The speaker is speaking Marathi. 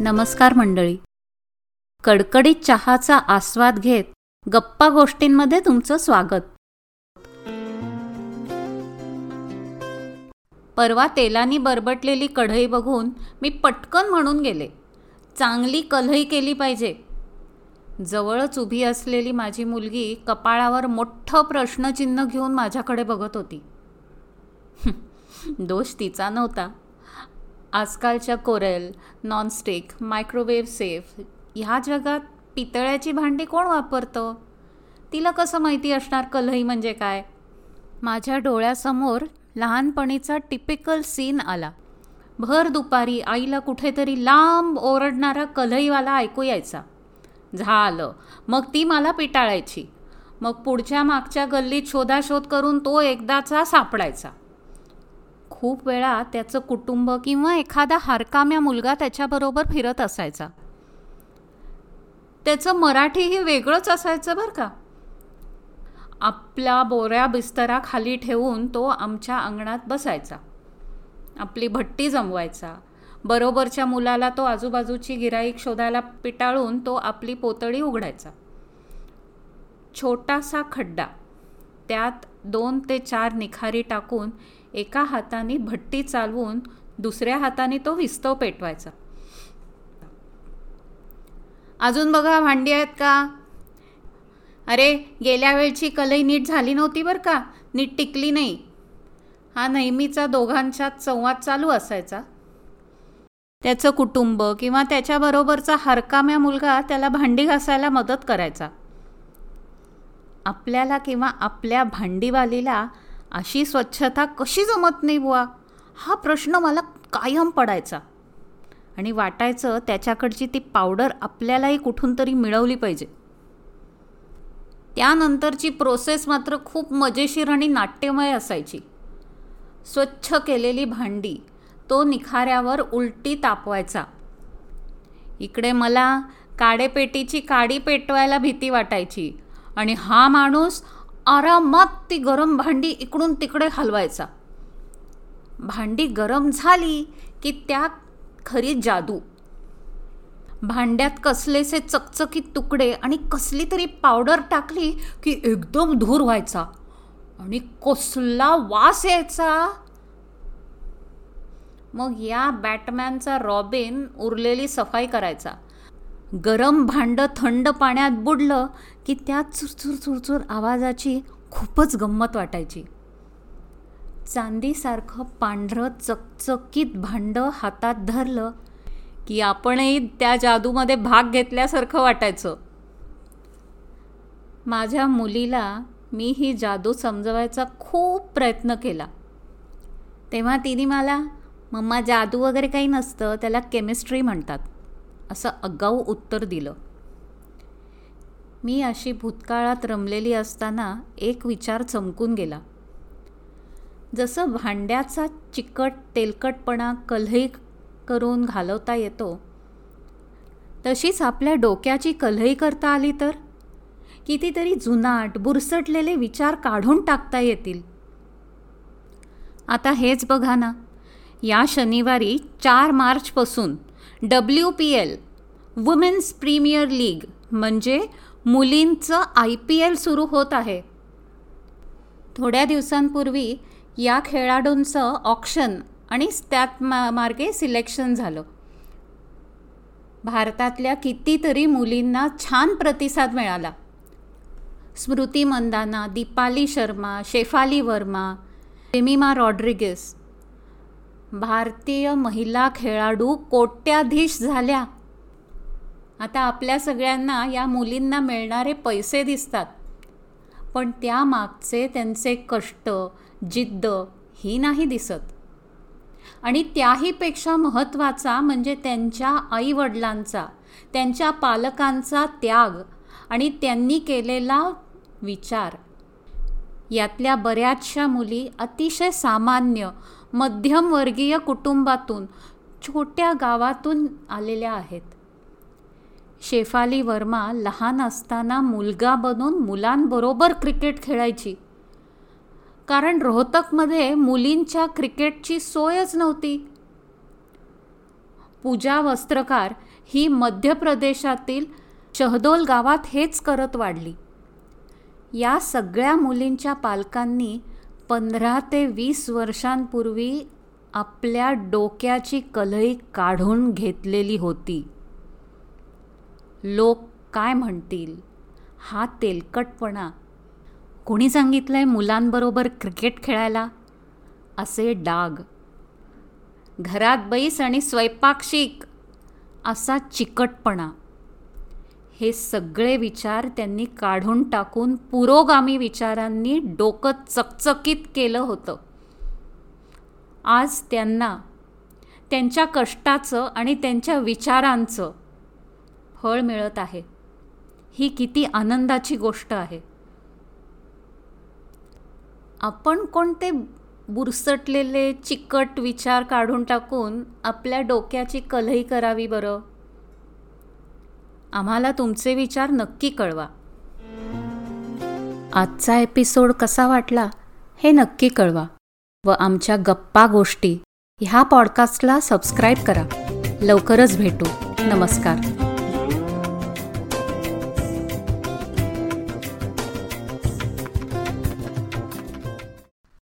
नमस्कार मंडळी. कडकडीत चहाचा आस्वाद घेत गप्पा गोष्टींमध्ये तुमचं स्वागत. परवा तेलानी बरबटलेली कढई बघून मी पटकन म्हणून गेले. चांगली कलई केली पाहिजे. जवळच उभी असलेली माझी मुलगी कपाळावर मोठं प्रश्नचिन्ह घेऊन माझ्याकडे बघत होती. दोष तिचा नव्हता. आजकालच्या कोरेल नॉनस्टिक मायक्रोवेव्ह सेफ ह्या जगात पितळ्याची भांडी कोण वापरतं? तिला कसं माहिती असणार कलही म्हणजे काय? माझ्या डोळ्यासमोर लहानपणीचा टिपिकल सीन आला. भर दुपारी आईला कुठेतरी लांब ओरडणारा कलईवाला ऐकू यायचा. झालं. मग ती मला पिटाळायची. मग पुढच्या मागच्या गल्लीत शोधाशोध करून तो एकदाचा सापडायचा. खूप वेळा त्याचं कुटुंब किंवा एखादा हारकाम्या मुलगा त्याच्याबरोबर फिरत असायचा. त्याचं मराठीही वेगळंच असायचं बरं का. आपला बोऱ्या बिस्तरा खाली ठेवून तो आमच्या अंगणात बसायचा. आपली भट्टी जमवायचा. बरोबरच्या मुलाला तो आजूबाजूची गिराईक शोधायला पिटाळून तो आपली पोतळी उघडायचा. छोटासा खड्डा. त्यात दोन ते चार निखारी टाकून एका हाताने भट्टी चालवून दुसऱ्या हाताने तो विस्तव पेटवायचा. अजून बघा भांडी आहेत का? अरे गेल्या वेळची कलई नीट झाली नव्हती बरं का? नीट टिकली नाही. हा नेहमीचा दोघांच्यात संवाद चालू असायचा. त्याचं कुटुंब किंवा त्याच्याबरोबरचा हरकाम्या मुलगा त्याला भांडी घासायला मदत करायचा. आपल्याला किंवा आपल्या भांडीवालीला अशी स्वच्छता कशी जमत नाही बुवा? हा प्रश्न मला कायम पडायचा. आणि वाटायचं त्याच्याकडची ती पावडर आपल्यालाही कुठून तरी मिळवली पाहिजे. त्यानंतरची प्रोसेस मात्र खूप मजेशीर आणि नाट्यमय असायची. स्वच्छ केलेली भांडी तो निखाऱ्यावर उलटी तापवायचा. इकडे मला काडेपेटीची काडी पेटवायला भीती वाटायची. आणि हा माणूस आरामात ती गरम भांडी इकडून तिकडे हलवायचा. भांडी गरम झाली की त्यात खरी जादू. भांड्यात कसलेसे चकचकीत तुकडे आणि कसली तरी पावडर टाकली की एकदम धूर व्हायचा. आणि कसला वास यायचा. मग या बॅटमॅनचा रॉबिन उरलेली सफाई करायचा. गरम भांडं थंड पाण्यात बुडलं की त्यात चुरचुर चुरचुर आवाजाची खूपच गंमत वाटायची. चांदीसारखं पांढरं चकचकीत भांडं हातात धरलं की आपणही त्या जादूमध्ये भाग घेतल्यासारखं वाटायचं. माझ्या मुलीला मी ही जादू समजवायचा खूप प्रयत्न केला. तेव्हा तिने मला मम्मा जादू वगैरे काही नसतं त्याला केमिस्ट्री म्हणतात. असं अगाऊ उत्तर दिलं. मी अशी भूतकाळात रमलेली असताना एक विचार चमकून गेला. जसं भांड्याचा चिकट तेलकटपणा कलही करून घालवता येतो तशीच आपल्या डोक्याची कलही करता आली तर? कितीतरी जुनाट बुरसटलेले विचार काढून टाकता येतील. आता हेच बघा ना या शनिवारी चार मार्चपासून W P L women's premier league म्हणजे मुलींचं आय पी एल सुरू होत आहे. थोड्या दिवसांपूर्वी या खेळाडूंचं ऑक्शन आणि त्यात मा मार्गे सिलेक्शन झालं. भारतातल्या कितीतरी मुलींना छान प्रतिसाद मिळाला. स्मृती मंदाना दीपाली शर्मा शेफाली वर्मा एमिमा रॉड्रिगेस भारतीय महिला खेळाडू कोट्याधीश झाल्या. आता आपल्या सगळ्यांना या मुलींना मिळणारे पैसे दिसतात. पण त्यामागचे त्यांचे कष्ट जिद्द ही नाही दिसत. आणि त्याहीपेक्षा महत्त्वाचा म्हणजे त्यांच्या आईवडिलांचा त्यांच्या पालकांचा त्याग आणि त्यांनी केलेला विचार. यातल्या बऱ्याचशा मुली अतिशय सामान्य मध्यमवर्गीय कुटुंबातून छोट्या गावातून आलेल्या आहेत. शेफाली वर्मा लहान असताना मुलगा बनून मुलांबरोबर क्रिकेट खेळायची. कारण रोहतकमध्ये मुलींच्या क्रिकेटची सोयच नव्हती. पूजा वस्त्रकार ही मध्य प्रदेशातील शहदोल गावात हेच करत वाढली. या सगळ्या मुलींच्या पालकांनी पंधरा ते वीस वर्षांपूर्वी आपल्या डोक्याची कलई काढून घेतलेली होती. लोक काय म्हणतील? हा तेलकटपणा. कोणी सांगितलंय मुलांबरोबर क्रिकेट खेळायला? असे डाग. घरात बैस आणि स्वयंपाक शिक. असा चिकटपणा. हे सगळे विचार त्यांनी काढून टाकून पुरोगामी विचारांनी डोकं चकचकीत केलं होतं. आज त्यांना त्यांच्या कष्टाचं आणि त्यांच्या विचारांचं फळ मिळत आहे. ही किती आनंदाची गोष्ट आहे. आपण कोणते बुरसटलेले चिकट विचार काढून टाकून आपल्या डोक्याची कलही करावी बरं? आम्हाला तुमचे विचार नक्की कळवा. आजचा एपिसोड कसा वाटला हे नक्की कळवा व आमच्या गप्पा गोष्टी ह्या पॉडकास्टला सबस्क्राईब करा. लवकरच भेटू. नमस्कार.